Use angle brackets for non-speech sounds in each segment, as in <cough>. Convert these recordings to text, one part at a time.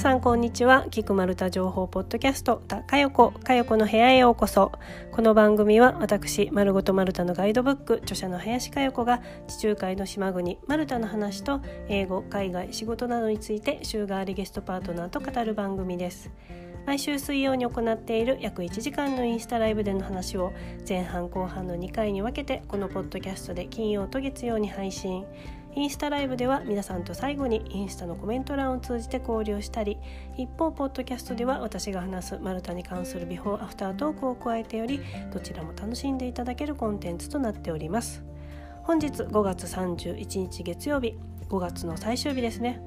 さんこんにちは。菊丸太情報ポッドキャストたかよこかよこの部屋へようこそ。この番組は私丸ごと丸太のガイドブック著者の林かよこが地中海の島国丸太の話と英語海外仕事などについて週替わりゲストパートナーと語る番組です。毎週水曜に行っている約1時間のインスタライブでの話を前半後半の2回に分けてこのポッドキャストで金曜と月曜に配信。インスタライブでは皆さんと最後にインスタのコメント欄を通じて交流したり一方ポッドキャストでは私が話すマルタに関するビフォーアフタートークを加えておりどちらも楽しんでいただけるコンテンツとなっております。本日5月31日月曜日5月の最終日ですね。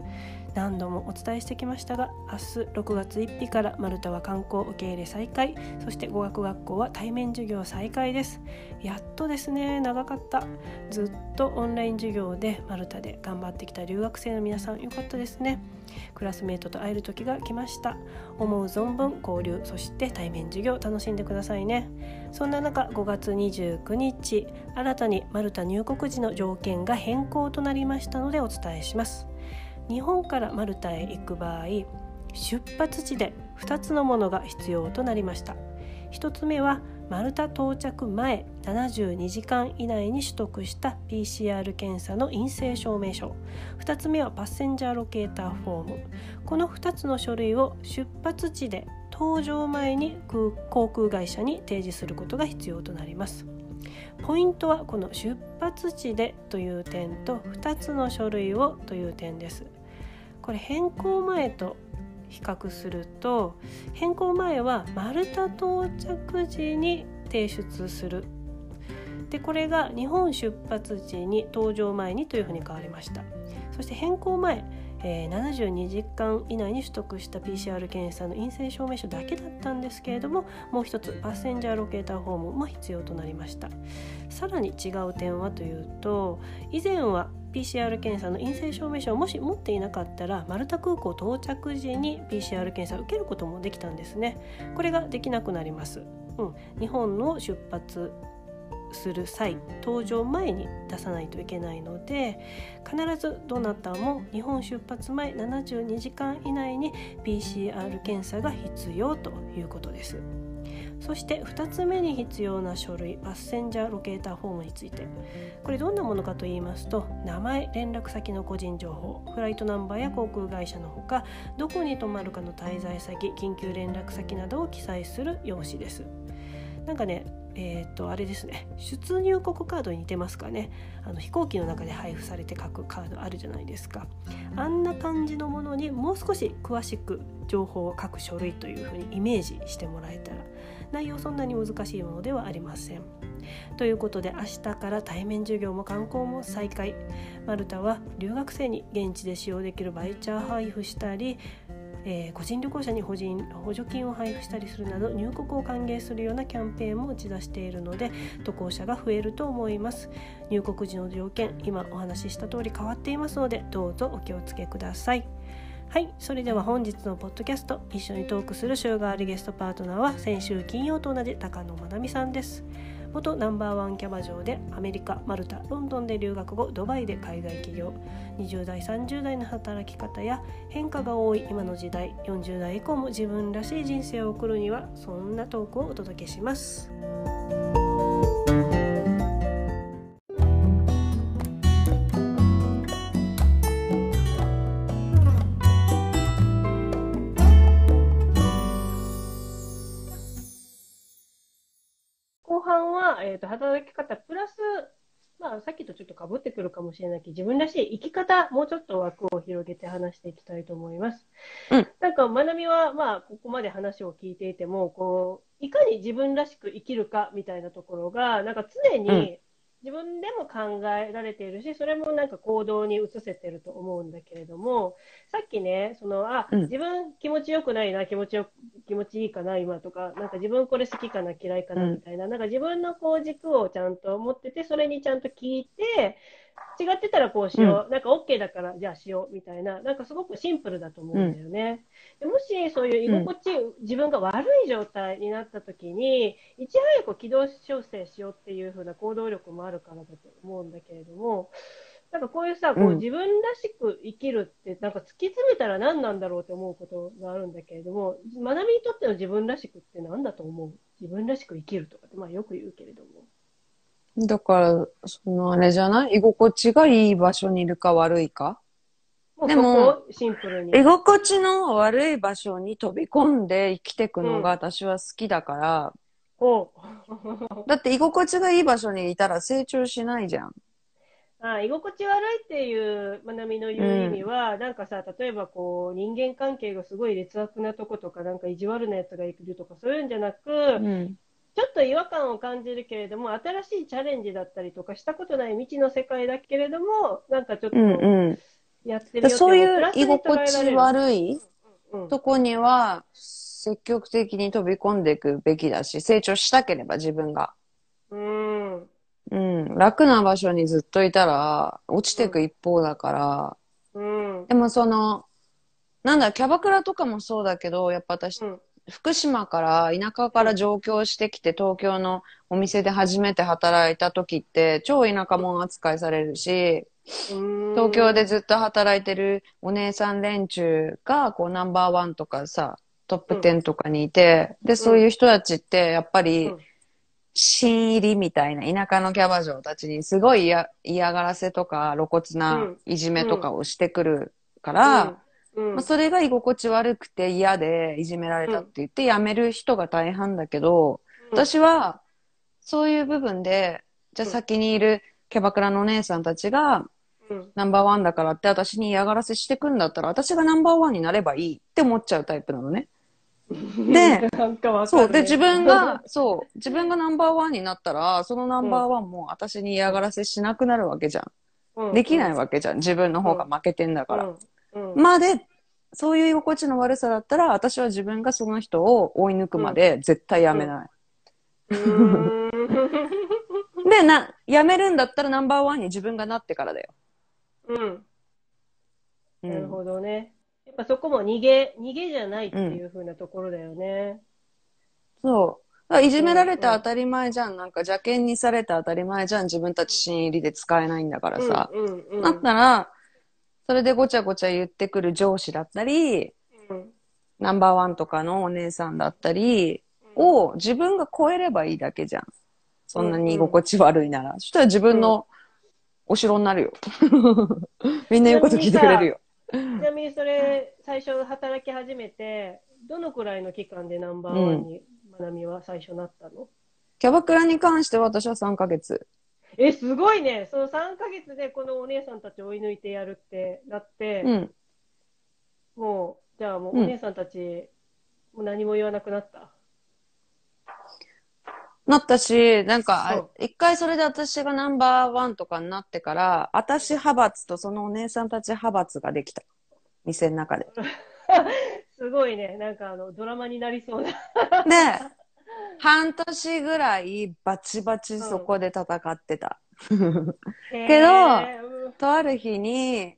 何度もお伝えしてきましたが明日6月1日からマルタは観光受け入れ再開。そして語学学校は対面授業再開です。やっとですね長かった。ずっとオンライン授業でマルタで頑張ってきた留学生の皆さんよかったですね。クラスメートと会える時が来ました。思う存分交流そして対面授業楽しんでくださいね。そんな中5月29日新たにマルタ入国時の条件が変更となりましたのでお伝えします。日本からマルタへ行く場合出発地で2つのものが必要となりました。1つ目はマルタ到着前72時間以内に取得した PCR 検査の陰性証明書。2つ目はパッセンジャーロケーターフォーム。この2つの書類を出発地で搭乗前に航空会社に提示することが必要となります。ポイントはこの出発地でという点と2つの書類をという点です。これ変更前と比較すると変更前は丸太到着時に提出する。でこれが日本出発時に搭乗前にというふうに変わりました。そして変更前えー、72時間以内に取得した PCR 検査の陰性証明書だけだったんですけれどももう一つパッセンジャーロケーターフォームも必要となりました。さらに違う点はというと以前は PCR 検査の陰性証明書をもし持っていなかったらマルタ空港到着時に PCR 検査を受けることもできたんですね。これができなくなります、うん、日本の出発する際搭乗前に出さないといけないので必ずどなたも日本出発前72時間以内に PCR 検査が必要ということです。そして2つ目に必要な書類パッセンジャーロケーターフォームについてこれどんなものかと言いますと名前連絡先の個人情報フライトナンバーや航空会社のほかどこに泊まるかの滞在先緊急連絡先などを記載する用紙ですなんかねえー、とあれですね。出入国カードに似てますかね。あの飛行機の中で配布されて書くカードあるじゃないですか。あんな感じのものにもう少し詳しく情報を書く書類というふうにイメージしてもらえたら内容そんなに難しいものではありません。ということで明日から対面授業も観光も再開。マルタは留学生に現地で使用できるバイチャー配布したりえー、個人旅行者に補助補助金を配布したりするなど入国を歓迎するようなキャンペーンも打ち出しているので渡航者が増えると思います。入国時の条件今お話しした通り変わっていますのでどうぞお気をつけください。はいそれでは本日のポッドキャスト一緒にトークする週替わりゲストパートナーは先週金曜と同じ高野まなみさんです。元ナンバーワンキャバ嬢でアメリカマルタロンドンで留学後ドバイで海外起業20代30代の働き方や変化が多い今の時代40代以降も自分らしい人生を送るにはそんなトークをお届けします。えーと、働き方プラス、まあ、さっきとちょっとかぶってくるかもしれないけど自分らしい生き方もうちょっと枠を広げて話していきたいと思います。うん、なんかまなみは、まあ、ここまで話を聞いていてもこういかに自分らしく生きるかみたいなところがなんか常に自分でも考えられているし、それもなんか行動に移せてると思うんだけれども、さっきね、その、あ、うん、自分気持ちよくないな、気持ちよ、気持ちいいかな、今とか、なんか自分これ好きかな、嫌いかな、みたいな、うん、なんか自分のこう軸をちゃんと持ってて、それにちゃんと聞いて、違ってたらこうしよう、うん、なんか OK だからじゃあしようみたいな、なんかすごくシンプルだと思うんだよね。でもしそういう居心地、自分が悪い状態になった時に、いち早く軌道修正しようっていう風な行動力もあるからだと思うんだけれども、なんかこういうさ、こううん自分らしく生きるって、なんか突き詰めたら何なんだろうって思うことがあるんだけれども、まなみにとっての自分らしくって何だと思う？自分らしく生きるとかって、まあよく言うけれども。だから、そのあれじゃない？居心地がいい場所にいるか悪いか？でもシンプルに。居心地の悪い場所に飛び込んで生きていくのがうん私は好きだから、おう <laughs> だって居心地がいい場所にいたら成長しないじゃん。あ居心地悪いっていうまなみの言う意味は、なんかさ、例えばこう、人間関係がすごい劣悪なとことか、なんか意地悪なやつがいるとか、そういうんじゃなく、うん。ちょっと違和感を感じるけれども、新しいチャレンジだったりとか、したことない未知の世界だけれども、なんかちょっと。やってみようってそういう居心地悪いうんとこには積極的に飛び込んでいくべきだし、成長したければ自分が。うん。うん。楽な場所にずっといたら落ちていく一方だから、うん。でもその、なんだ、キャバクラとかもそうだけど、やっぱ私、うん福島から、田舎から上京してきて、東京のお店で初めて働いた時って、超田舎者扱いされるし、東京でずっと働いてるお姉さん連中が、こう、ナンバーワンとかさ、トップ10とかにいて、で、そういう人たちって、やっぱりうん、新入りみたいな田舎のキャバ嬢たちにすごい嫌嫌がらせとか露骨うなん。いじめとかをしてくるから、うんうんまあ、それが居心地悪くて嫌でいじめられたって言って辞める人が大半だけど、私はそういう部分で、じゃあ先にいるキャバクラのお姉さんたちがうんナンバーワンだからって私に嫌がらせしてくんだったら私がナンバーワンになればいいって思っちゃうタイプなのね。<laughs> で、そう。で、自分が、<laughs> そう。自分がナンバーワンになったら、そのナンバーワンも私に嫌がらせしなくなるわけじゃん。うんできないわけじゃん。自分の方が負けてんだから。うんうんまあで、そういう居心地の悪さだったら、私は自分がその人を追い抜くまで絶対やめない。で、な、やめるんだったらナンバーワンに自分がなってからだよ。うん。うんなるほどね。やっぱそこも逃げ、逃げじゃないっていう風なところだよね。そう。だからいじめられて当たり前じゃん。なんか邪険にされて当たり前じゃん。自分たち新入りで使えないんだからさ。うんうんうん。だったら、それでごちゃごちゃ言ってくる上司だったり、うんナンバーワンとかのお姉さんだったりを自分が超えればいいだけじゃん。そんなに居心地悪いなら。そしたら自分のお城になるよ。<laughs> みんな言うこと聞いてくれるよ。ちなみにそれ、最初働き始めて、どのくらいの期間でナンバーワンに、まなみは最初なったの？キャバクラに関しては私は3ヶ月。え、すごいね。その3ヶ月でこのお姉さんたちを追い抜いてやるってなって、うん。もう、じゃあもううんお姉さんたち、もう何も言わなくなった？なったし、なんか一回それで私がナンバーワンとかになってから、私派閥とそのお姉さんたち派閥ができた。店の中で。<laughs> すごいね。なんかあの、ドラマになりそうな。で、半年ぐらいバチバチそこで戦ってた。けどとある日に、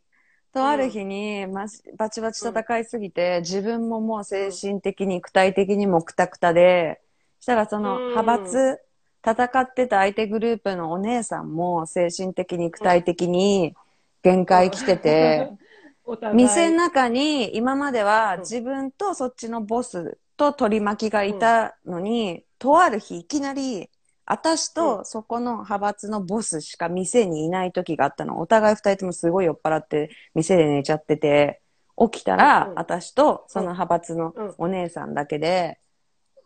とある日に、バチバチ戦いすぎて、自分ももう精神的に、肉体的にもくたくたで、したらそのうん。派閥、戦ってた相手グループのお姉さんも精神的に、肉体的に限界来てて、<laughs> 店の中に今まではうん。自分とそっちのボスと取り巻きがいたのに、とある日いきなり、私とそこの派閥のボスしか店にいない時があったの。お互い二人ともすごい酔っ払って店で寝ちゃってて、起きたらうん。私とその派閥のうん。お姉さんだけで、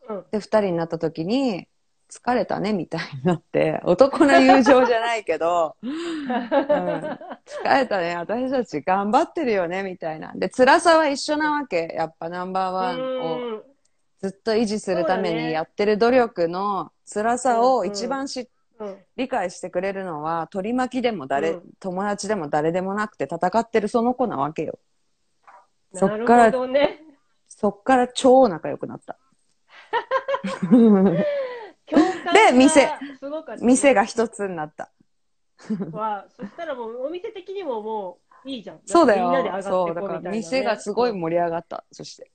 うん。で、二人になった時に、疲れたねみたいになって、男の友情じゃないけど、疲れたね、私たち頑張ってるよねみたいな。で、辛さは一緒なわけ。やっぱナンバーワンをうんずっと維持するためにやってる努力の辛さを一番し、うん理解してくれるのは、取り巻きでも誰、うん友達でも誰でもなくて戦ってるその子なわけよ。そなるっからほどね。そっから超仲良くなった。<laughs> で店店が一つになった。は、そしたらもうお店的にももういいじゃん。そうだみんなで上がよ。そう。だから店がすごい盛り上がった。そして。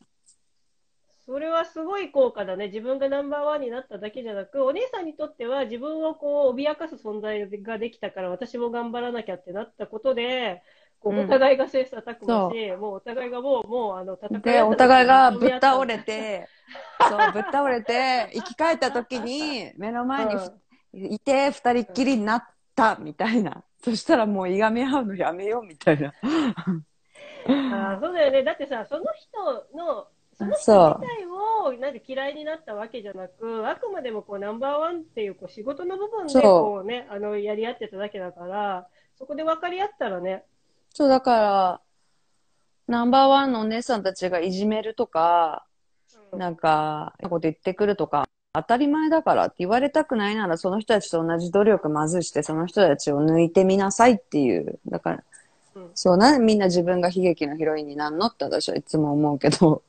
それはすごい効果だね。自分がナンバーワンになっただけじゃなく、お姉さんにとっては自分をこう脅かす存在ができたから私も頑張らなきゃってなったことで、こうお互いが切磋琢磨し、もうお互いがもう、もうあの戦いで、お互いがぶっ倒れて、<laughs> そう、ぶっ倒れて、生き返った時に目の前に、いて二人っきりになったみたいな。そしたらもういがみ合うのやめようみたいな。あそうだよね。だってさ、その人のその人自体をなんか嫌いになったわけじゃなく、あくまでもこうナンバーワンっていうこう仕事の部分でこうね、あの、やり合ってただけだから、そこで分かり合ったらね。そう、だから、ナンバーワンのお姉さんたちがいじめるとか、うん、なんか、こと言ってくるとか、当たり前だからって言われたくないなら、その人たちと同じ努力まずして、その人たちを抜いてみなさいっていう。だから、うん、そうな、みんな自分が悲劇のヒロインになんのって私はいつも思うけど。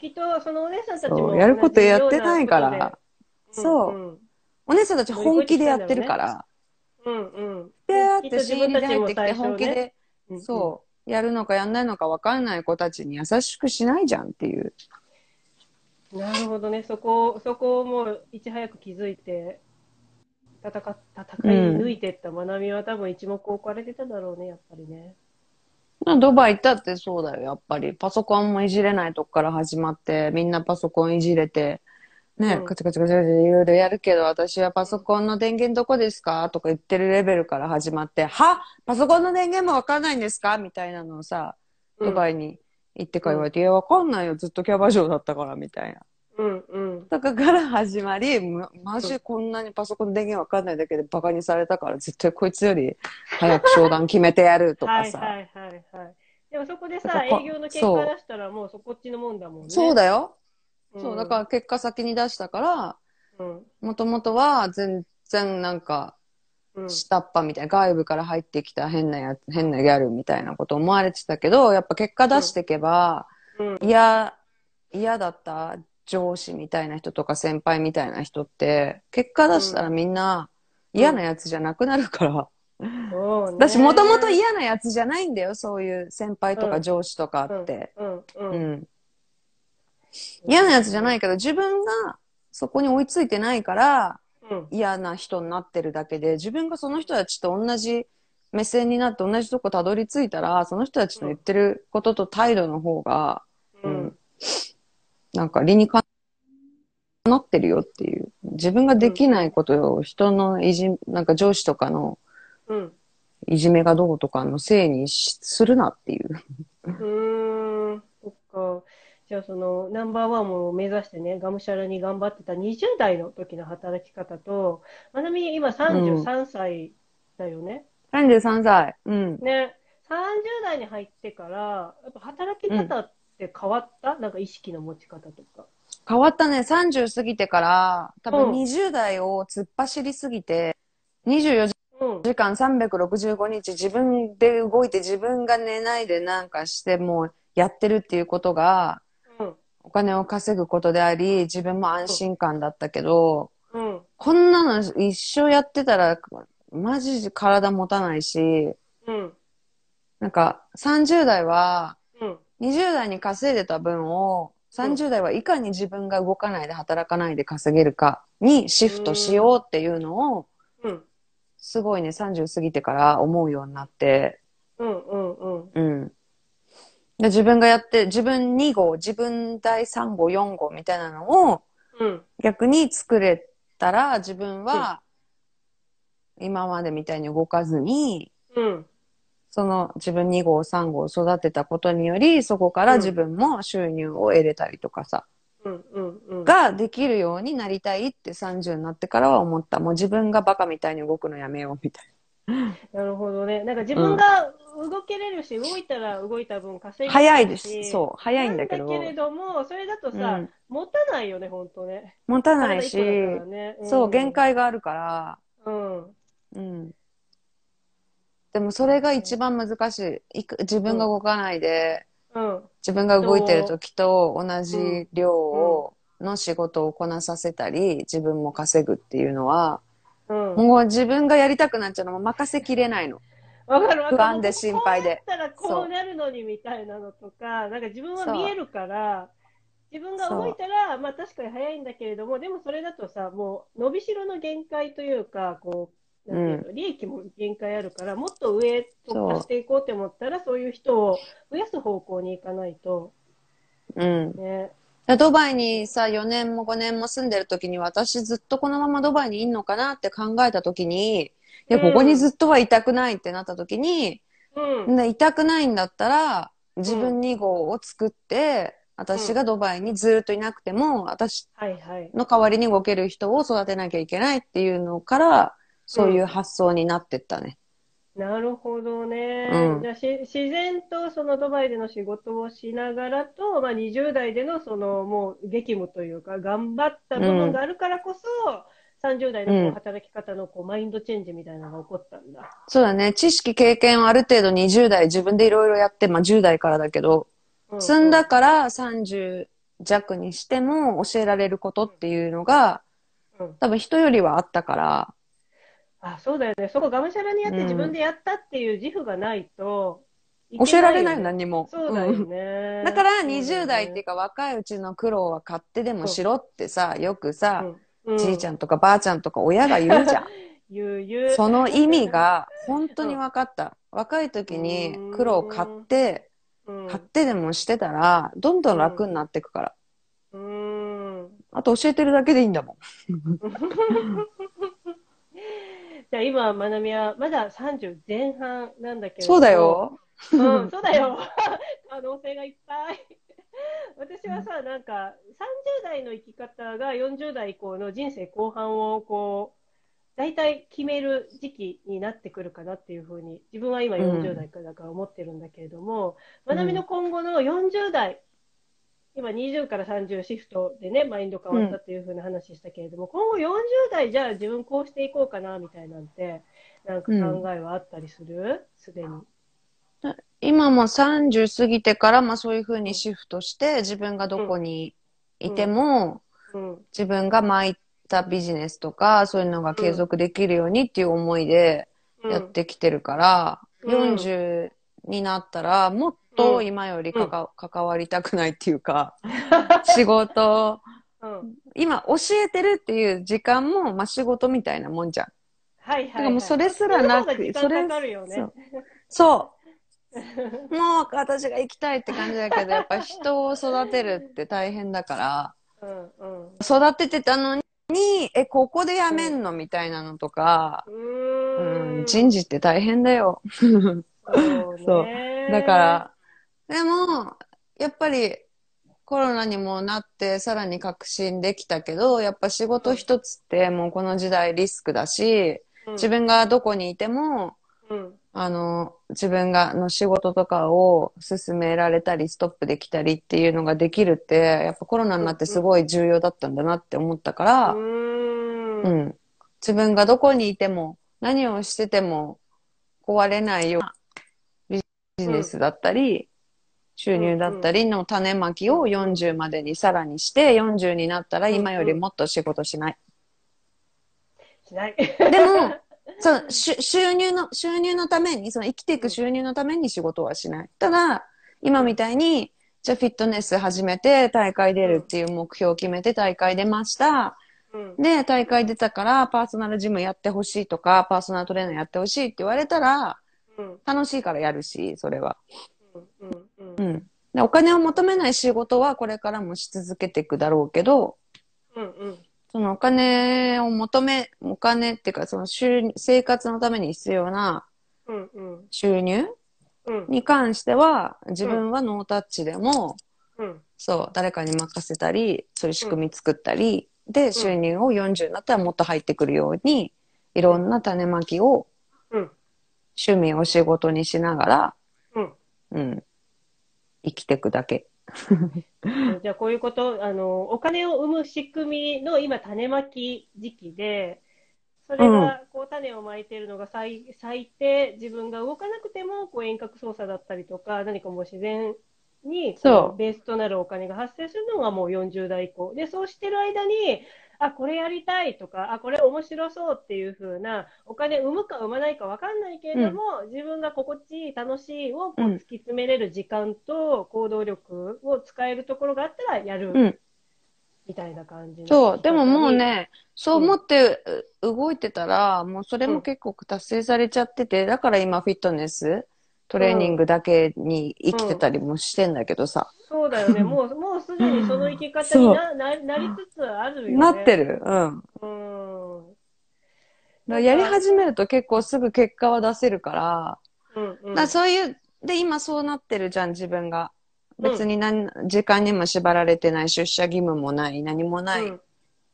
きっとそのお姉さんたちもやることやってないから。そう、お姉さんたち本気でやってるから。うんうん。で、やって新入りで入ってきて本気で、そう、やるのかやんないのか分かんない子たちに優しくしないじゃんっていう。なるほどね。そこ、そこをもういち早く気づいて、戦、戦い抜いてった学びは多分一目置かれてただろうね、やっぱりね。ドバイ行ったってそうだよ、やっぱり。パソコンもいじれないとこから始まって、みんなパソコンいじれて、ね、うん、カチカチカチカチいろいろやるけど、私はパソコンの電源どこですか？とか言ってるレベルから始まって、は？パソコンの電源もわかんないんですか？みたいなのをさ、ドバイに行ってから言われて、うん、いや、わかんないよ、ずっとキャバ嬢だったから、みたいな。うんうん。とかから始まり、ま、マジこんなにパソコンの電源わかんないだけでバカにされたから、絶対こいつより早く商談決めてやるとかさ。はいはいはいはい。でもそこでさ、営業の結果出したらもうそこっちのもんだもんね。そうだよ。うん、そう、だから結果先に出したから、もともとは全然なんか、下っ端みたいな、外部から入ってきた変なやつ、変なギャルみたいなこと思われてたけど、やっぱ結果出していけば、嫌、うん、嫌だった上司みたいな人とか先輩みたいな人って、結果出したらみんな嫌なやつじゃなくなるから、私もともと嫌なやつじゃないんだよ、そういう先輩とか上司とかって。嫌なやつじゃないけど、自分がそこに追いついてないから、嫌な人になってるだけで、自分がその人たちと同じ目線になって同じとこたどり着いたら、その人たちの言ってることと態度の方が、うん、なんか理にかなってるよっていう。自分ができないことを人のいじ、なんか上司とかのうん、いじめがどうとかのせいにするなっていう。うーん、そっか。じゃあそのナンバーワンを目指してね、がむしゃらに頑張ってた20代の時の働き方と、まなみ今33歳だよね？うん、33歳。うん。ね。30代に入ってから、やっぱ働き方って変わった、うん、なんか意識の持ち方とか。変わったね。30過ぎてから、多分20代を突っ走りすぎて、24時時間365日自分で動いて自分が寝ないでなんかしてもうやってるっていうことが、お金を稼ぐことであり、自分も安心感だったけど、うん、こんなの一生やってたら、マジで体持たないし、うん、なんか30代は、20代に稼いでた分を、30代はいかに自分が動かないで働かないで稼げるかにシフトしようっていうのを、すごいね、30過ぎてから思うようになって、うんうんうん。うん。で自分がやって、自分2号、自分第3号、4号みたいなのを、うん、逆に作れたら、自分は、今までみたいに動かずに、うん、その自分2号、3号育てたことにより、そこから自分も収入を得れたりとかさ、うんうんうん、ができるようになりたいって30になってからは思った。もう自分がバカみたいに動くのやめようみたいな。<laughs> なるほどね。なんか自分が動けれるし、うん、動いたら動いた分稼ぎ早いです。そう。早いんだけど。だけれども、それだとさ、うん、持たないよね、本当ね。持たないし、ねうん、そう、限界があるから。うん。うん。でもそれが一番難しい。自分が動かないで、うん、自分が動いてる時と同じ量を、の仕事をこなさせたり、自分も稼ぐっていうのは、うん、もう自分がやりたくなっちゃうのも任せきれないの。わかる。不安で心配で。こうやったらこうなるのにみたいなのとか、なんか自分は見えるから、自分が動いたら、まあ確かに早いんだけれども、でもそれだとさ、もう伸びしろの限界というか、こう、うの、利益も限界あるから、もっと上突破していこうって思ったら、そういう人を増やす方向に行かないと、うん。ね。ドバイにさ、4年も5年も住んでる時に私ずっとこのままドバイにいんのかなって考えた時に、いや、うんここにずっとはいたくないってなった時に、うん。でいたくないんだったら、自分2号を作って、私がドバイにずっといなくても、私。の代わりに動ける人を育てなきゃいけないっていうのから、そういう発想になってったね。なるほどね。うんじゃあし、自然とそのドバイでの仕事をしながらと、まあ、20代でのそのもう激務というか、頑張った部分があるからこそ、30代の働き方のこうマインドチェンジみたいなのが起こったんだ。そうだね。知識、経験をある程度20代自分でいろいろやって、まあ10代からだけど、うん積んだから30弱にしても教えられることっていうのが、うん多分人よりはあったから、あ、そうだよね。そこがむしゃらにやってうん自分でやったっていう自負がないとい教けえられないよ、ね。何にも。そうだようんね。だからそうだよね20代っていうか若いうちの苦労は買ってでもしろってさ、よくさ、うん、じいちゃん。んとかばあちゃんとか親が言うじゃん。言 <laughs> う言う。その意味が本当に分かった。若い時に苦労を買って、うん、買ってでもしてたら、どんどん楽になっていくから。うん。あと教えてるだけでいいんだもん。<laughs> じゃあ今、まなみはまだ30前半なんだけれどそうだ。よ。うん、そうだよ。<laughs> <laughs> 可能性がいっぱい。私はさ、なんか、30代の生き方が40代以降の人生後半を、こう、大体決める時期になってくるかなっていうふうに、自分は今うん40代からだから思ってるんだけれども、まなみの今後の40代、今20から30シフトでね、マインド変わったっていうふうな話したけれども、今後40代じゃあ自分こうしていこうかなみたいなんて、なんか考えはあったりする？すでに。今も30過ぎてから、まあそういうふうにシフトして、自分がどこにいても、うん。自分が巻いたビジネスとか、そういうのが継続できるようにっていう思いでうん。やってきてるから、うん。40になったら、もっと今よりかか、関わりたくないっていうか、<laughs> 仕事、うん。今教えてるっていう時間も、まあ仕事みたいなもんじゃん。はいはい、はい。だからもうそれすらなくその方が時間かかるよね。そうそう。<laughs> もう私が行きたいって感じだけど、やっぱ人を育てるって大変だから、うんうん。育ててたのに、え、ここで辞めんのみたいなのとか、うん。ん、人事って大変だよ。そう <laughs> そうね。だから、でも、やっぱりコロナにもなってさらに確信できたけど、やっぱ仕事一つってもうこの時代リスクだし、うん、自分がどこにいても、うん、あの、自分がの仕事とかを進められたり、ストップできたりっていうのができるって、やっぱコロナになってすごい重要だったんだなって思ったから、うーん。うん。自分がどこにいても、何をしてても壊れないようなビジネスだったり、収入だったりの種まきを40までにさらにして、40になったら今よりもっと仕事しない。しない。でも、<laughs> そう、収入の、収入のために、その生きていく収入のために仕事はしない。ただ、今みたいに、じゃあフィットネス始めて大会出るっていう目標を決めて大会出ました。うん。で、大会出たからパーソナルジムやってほしいとか、パーソナルトレーナーやってほしいって言われたら、うん。楽しいからやるし、それは。うん。うん。うん。でお金を求めない仕事はこれからもし続けていくだろうけど、うん。うん。そのお金を求め、お金っていうかその収入生活のために必要なうん。うん。収入うん。に関しては、自分はノータッチでも、うん。そう、誰かに任せたり、そういう仕組み作ったり、で、収入を40になったらもっと入ってくるように、いろんな種まきをうん。趣味を仕事にしながら、うん。うん、生きていくだけ。<laughs> じゃあこういうこと、あの、お金を生む仕組みの今種まき時期で、それがこう種をまいているのが咲い咲いて、自分が動かなくてもこう遠隔操作だったりとか、何かもう自然にベースとなるお金が発生するのがもう40代以降。で、そうしてる間に、あ、これやりたいとか、あ、これ面白そうっていう風な、お金生むか生まないか分かんないけれども、うん、自分が心地いい、楽しいをこう突き詰めれる時間と行動力を使えるところがあったらやる。うん。みたいな感じそう、でももうね、そう思って動いてたら、もうそれも結構達成されちゃってて、だから今フィットネス、トレーニングだけに生きてたりもしてんだけどさ。そうだよね。もう、もうすでにその生き方になななりつつあるよね。なってる。うん。うん。だやり始めると結構すぐ結果は出せるから、うんうん、だそういう、で、今そうなってるじゃん、自分が。別に何、うん、時間にも縛られてない、出社義務もない、何もない。うん。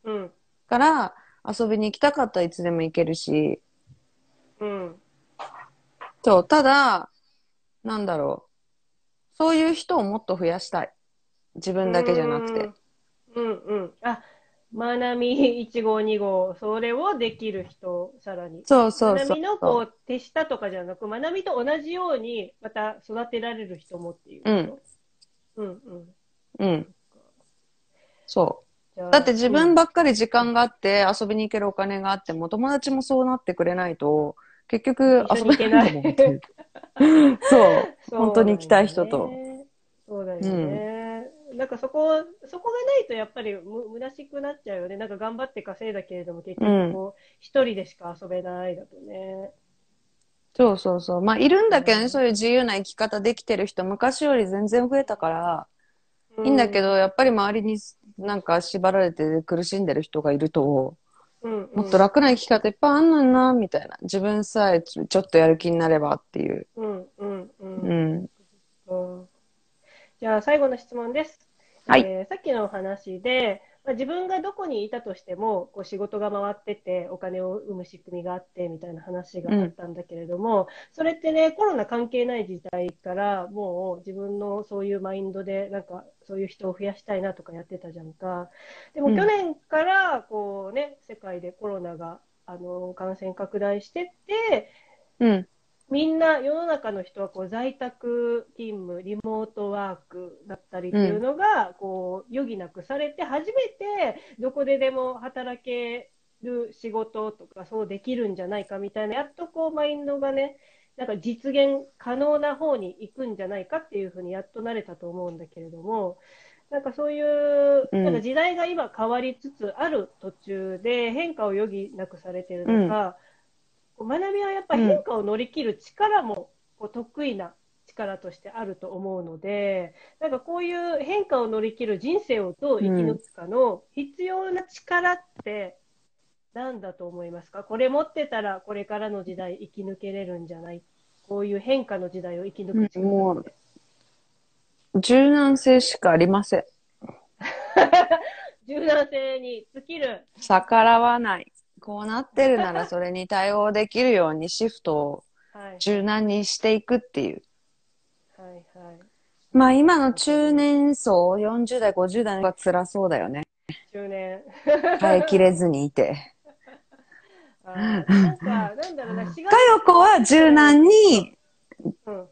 うん、から、遊びに行きたかったらいつでも行けるし。うん。そう、ただ、なんだろう。そういう人をもっと増やしたい。自分だけじゃなくて。うんうん。あ、まなみ1号2号、それをできる人、さらに。そうそうそう。まなみのこう、手下とかじゃなく、まなみと同じように、また育てられる人もっていう。うん。うんうん。うん。そう。だって自分ばっかり時間があって、遊びに行けるお金があっても、友達もそうなってくれないと、結局遊べないと思ってる。<laughs> そう。本当に行きたい人と。そうだよね。うん、なんかそこ、そこがないとやっぱりむ虚しくなっちゃうよね。なんか頑張って稼いだけれども、結局こう、一、うん、人でしか遊べないだとね。そうそうそう。まあ、いるんだけどね、そういう自由な生き方できてる人、昔より全然増えたから、いいんだけど、やっぱり周りになんか縛られて苦しんでる人がいると、もっと楽な生き方いっぱいあんのにな、みたいな。自分さえちょっとやる気になればっていう。うんうんうん。うん。じゃあ最後の質問です。はい、えー、さっきのお話で、まあ、自分がどこにいたとしてもこう仕事が回っててお金を生む仕組みがあってみたいな話があったんだけれども、うん、それってねコロナ関係ない時代からもう自分のそういうマインドでなんかそういう人を増やしたいなとかやってたじゃんか。でも去年からこうね、世界でコロナがあの感染拡大してって、うん、みんな世の中の人はこう在宅勤務、リモートワークだったりっていうのがこう余儀なくされて初めてどこででも働ける仕事とかそうできるんじゃないかみたいなやっとこうマインドがねなんか実現可能な方に行くんじゃないかっていうふうにやっと慣れたと思うんだけれどもなんかそういう、なんか時代が今変わりつつある途中で変化を余儀なくされてるのか、学びはやっぱ変化を乗り切る力もこう得意な力としてあると思うので、なんかこういう変化を乗り切る人生をどう生き抜くかの必要な力って何だと思いますか？これ持ってたらこれからの時代生き抜けれるんじゃない？こういう変化の時代を生き抜く力、もう柔軟性しかありません。<laughs> 柔軟性に尽きる。逆らわない。こうなってるならそれに対応できるようにシフトを柔軟にしていくっていう。はいはい。まあ今の中年層、40代、50代が辛そうだよね。中年。耐えきれずにいて。<laughs> なんか、なんだろうな、かよこは柔軟に、うん、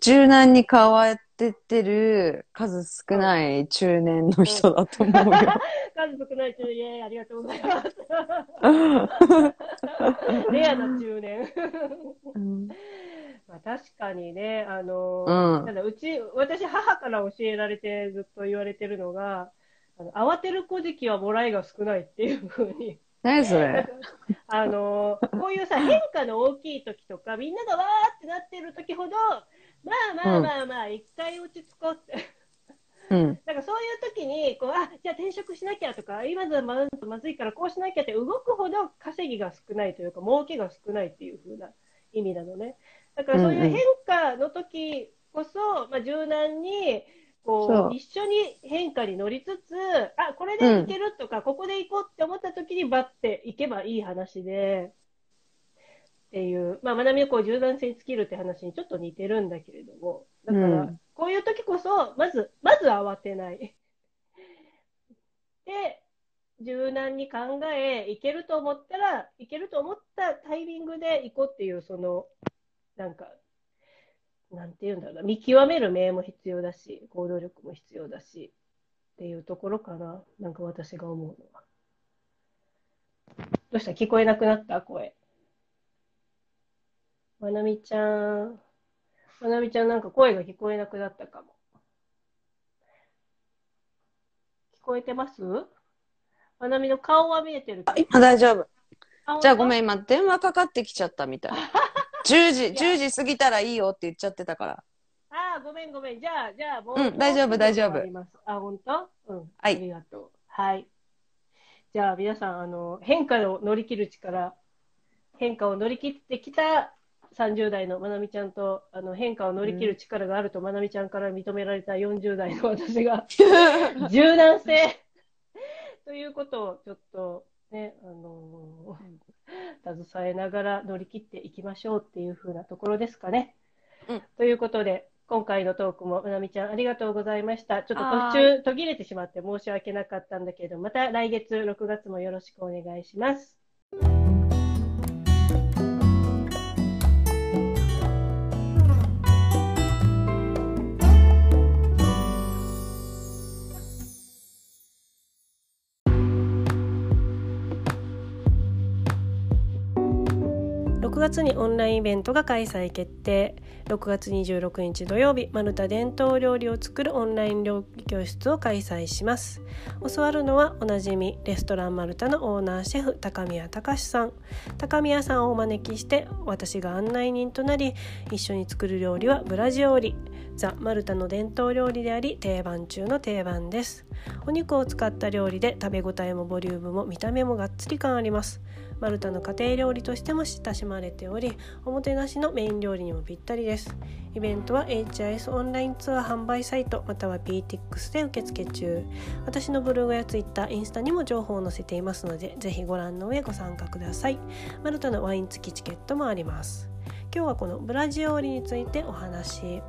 柔軟に変わってってる数少ない中年の人だと思うよ。<laughs> 数少ない中年、ありがとうございます。<laughs> レアな中年。うんまあ、確かにね、あの、うん、なんだうち、私、母から教えられてずっと言われてるのが、あの慌てる古事記はもらいが少ないっていうふうに。何それ？あの、こういうさ、変化の大きい時とか、みんながわーってなってる時ほど、まあまあまあまあ、一回落ち着こうって。うん、なんかそういう時にこうあじゃあ転職しなきゃとか今だままずいからこうしなきゃって動くほど稼ぎが少ないというか儲けが少ないっていう風な意味なのね。だからそういう変化の時こそ、まあ、柔軟にこう一緒に変化に乗りつつあこれでいけるとか、うん、ここで行こうって思った時にバッて行けばいい話でっていう、まあ、学びをこう柔軟性に尽きるって話にちょっと似てるんだけれども、だから、こういう時こそ、まず、まず慌てない。で、柔軟に考え、いけると思ったら、いけると思ったタイミングで行こうっていう、その、なんか、なんて言うんだろうな、見極める目も必要だし、行動力も必要だし、っていうところかな、なんか私が思うのは。どうした？聞こえなくなった？声。まなみちゃん。まなみちゃんなんか声が聞こえなくなったかも。聞こえてます？まなみの顔は見えてるあ、今大丈夫。じゃあごめん、今電話かかってきちゃったみたい。<laughs> 10時、10時過ぎたらいいよって言っちゃってたから。ああ、ごめんごめん。じゃあ、じゃあ、もうん大丈夫大丈夫ありますあ、本当？うん。はいありがとう。はい。じゃあ、皆さん、あの、変化を乗り切る力、変化を乗り切ってきた30代のまなみちゃんと、あの、変化を乗り切る力があると、まなみちゃんから認められた40代の私が、<laughs> 柔軟性ということをちょっとね、あのー携えながら乗り切っていきましょうっていう風なところですかね。うんということで、今回のトークも、まなみちゃんありがとうございました。ちょっと途は中途切れてしまって申し訳なかったんだけど、また来月6月もよろしくお願いします。6月にオンラインイベントが開催決定。6月26日土曜日マルタ伝統料理を作るオンライン料理教室を開催します。教わるのはおなじみレストランマルタのオーナーシェフ高宮隆さん。高宮さんをお招きして私が案内人となり一緒に作る料理はブラジオリ。ザ・マルタの伝統料理であり定番中の定番です。お肉を使った料理で食べ応えもボリュームも見た目もがっつり感あります。マルタの家庭料理としても親しまれておりおもてなしのメイン料理にもぴったりです。イベントは HIS オンラインツアー販売サイトまたは Peatix で受付中。私のブログや Twitter インスタにも情報を載せていますのでぜひご覧の上ご参加ください。マルタのワイン付きチケットもあります。今日はこのブラジオーリについてお話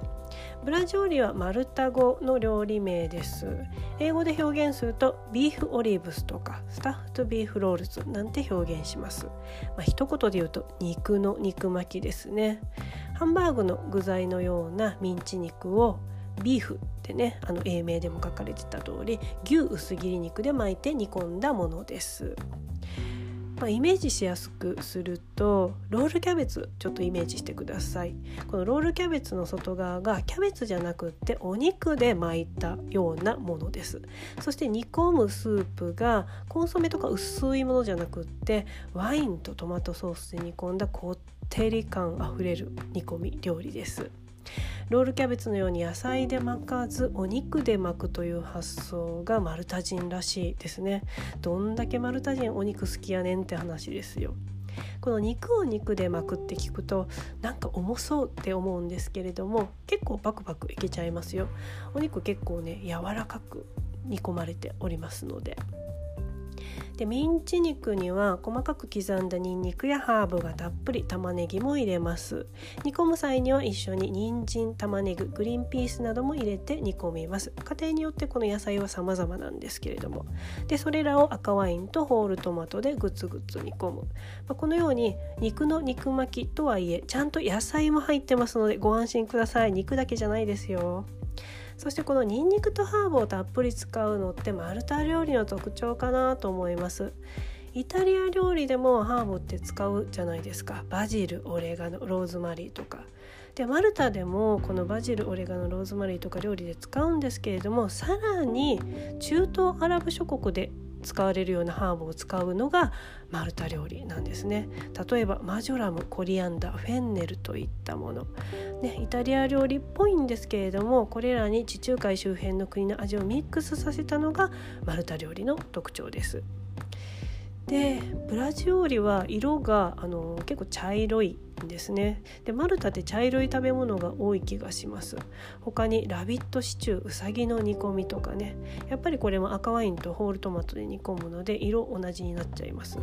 ブラジオリはマルタ語の料理名です。英語で表現すると beef olives とか stuffed beef rolls なんて表現します、まあ、一言で言うと肉の肉巻きですね。ハンバーグの具材のようなミンチ肉をビーフってねあの英名でも書かれてた通り牛薄切り肉で巻いて煮込んだものです。まあ、イメージしやすくするとロールキャベツちょっとイメージしてください。このロールキャベツの外側がキャベツじゃなくってお肉で巻いたようなものです。そして煮込むスープがコンソメとか薄いものじゃなくってワインとトマトソースで煮込んだこってり感あふれる煮込み料理です。ロールキャベツのように野菜で巻かずお肉で巻くという発想がマルタ人らしいですね。どんだけマルタ人お肉好きやねんって話ですよ。この肉を肉で巻くって聞くとなんか重そうって思うんですけれども結構パクパクいけちゃいますよ。お肉結構ね柔らかく煮込まれておりますので。でミンチ肉には細かく刻んだニンニクやハーブがたっぷり玉ねぎも入れます。煮込む際には一緒に人参玉ねぎグリーンピースなども入れて煮込みます。家庭によってこの野菜は様々なんですけれども。でそれらを赤ワインとホールトマトでグツグツ煮込む、まあ、このように肉の肉巻きとはいえちゃんと野菜も入ってますのでご安心ください。肉だけじゃないですよ。そしてこのニンニクとハーブをたっぷり使うのってマルタ料理の特徴かなと思います。イタリア料理でもハーブって使うじゃないですか。バジルオレガノローズマリーとか。でマルタでもこのバジルオレガノローズマリーとか料理で使うんですけれどもさらに中東アラブ諸国で使われるようなハーブを使うのがマルタ料理なんですね。例えばマジョラムコリアンダーフェンネルといったもの、ね、イタリア料理っぽいんですけれどもこれらに地中海周辺の国の味をミックスさせたのがマルタ料理の特徴です。でブラジオーリは色があの結構茶色いですね。でマルタって茶色い食べ物が多い気がします。他にラビットシチューうさぎの煮込みとかね。やっぱりこれも赤ワインとホールトマトで煮込むので色同じになっちゃいます。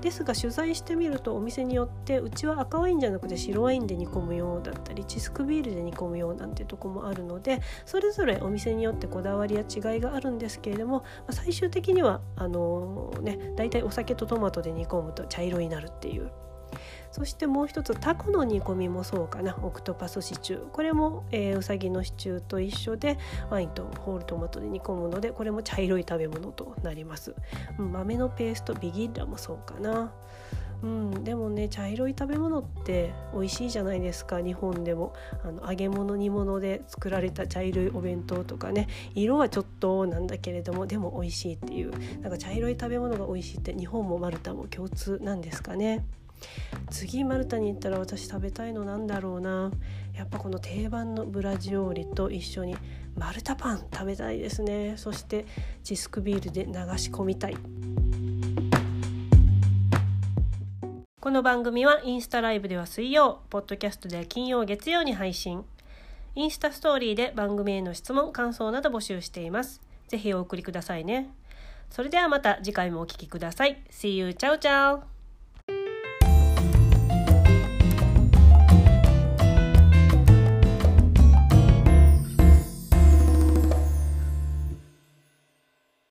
ですが取材してみるとお店によってうちは赤ワインじゃなくて白ワインで煮込むようだったりチスクビールで煮込むようなんてとこもあるのでそれぞれお店によってこだわりや違いがあるんですけれども最終的にはあのー、ね大体お酒とトマトで煮込むと茶色になるっていうそしてもう一つタコの煮込みもそうかな。オクトパスシチュー。これも、えー、うさぎのシチューと一緒でワインとホールトマトで煮込むのでこれも茶色い食べ物となります、うん、豆のペーストビギッラもそうかな。うん、でもね茶色い食べ物って美味しいじゃないですか。日本でも。あの揚げ物煮物で作られた茶色いお弁当とかね。色はちょっとなんだけれどもでも美味しいっていう。なんか茶色い食べ物が美味しいって日本もマルタも共通なんですかね。次マルタに行ったら私食べたいのなんだろうな。やっぱこの定番のブラジオーリと一緒にマルタパン食べたいですね。そしてチスクビールで流し込みたい。この番組はインスタライブでは水曜ポッドキャストでは金曜月曜に配信。インスタストーリーで番組への質問感想など募集しています。ぜひお送りくださいね。それではまた次回もお聴きください。See you! チャオチャオ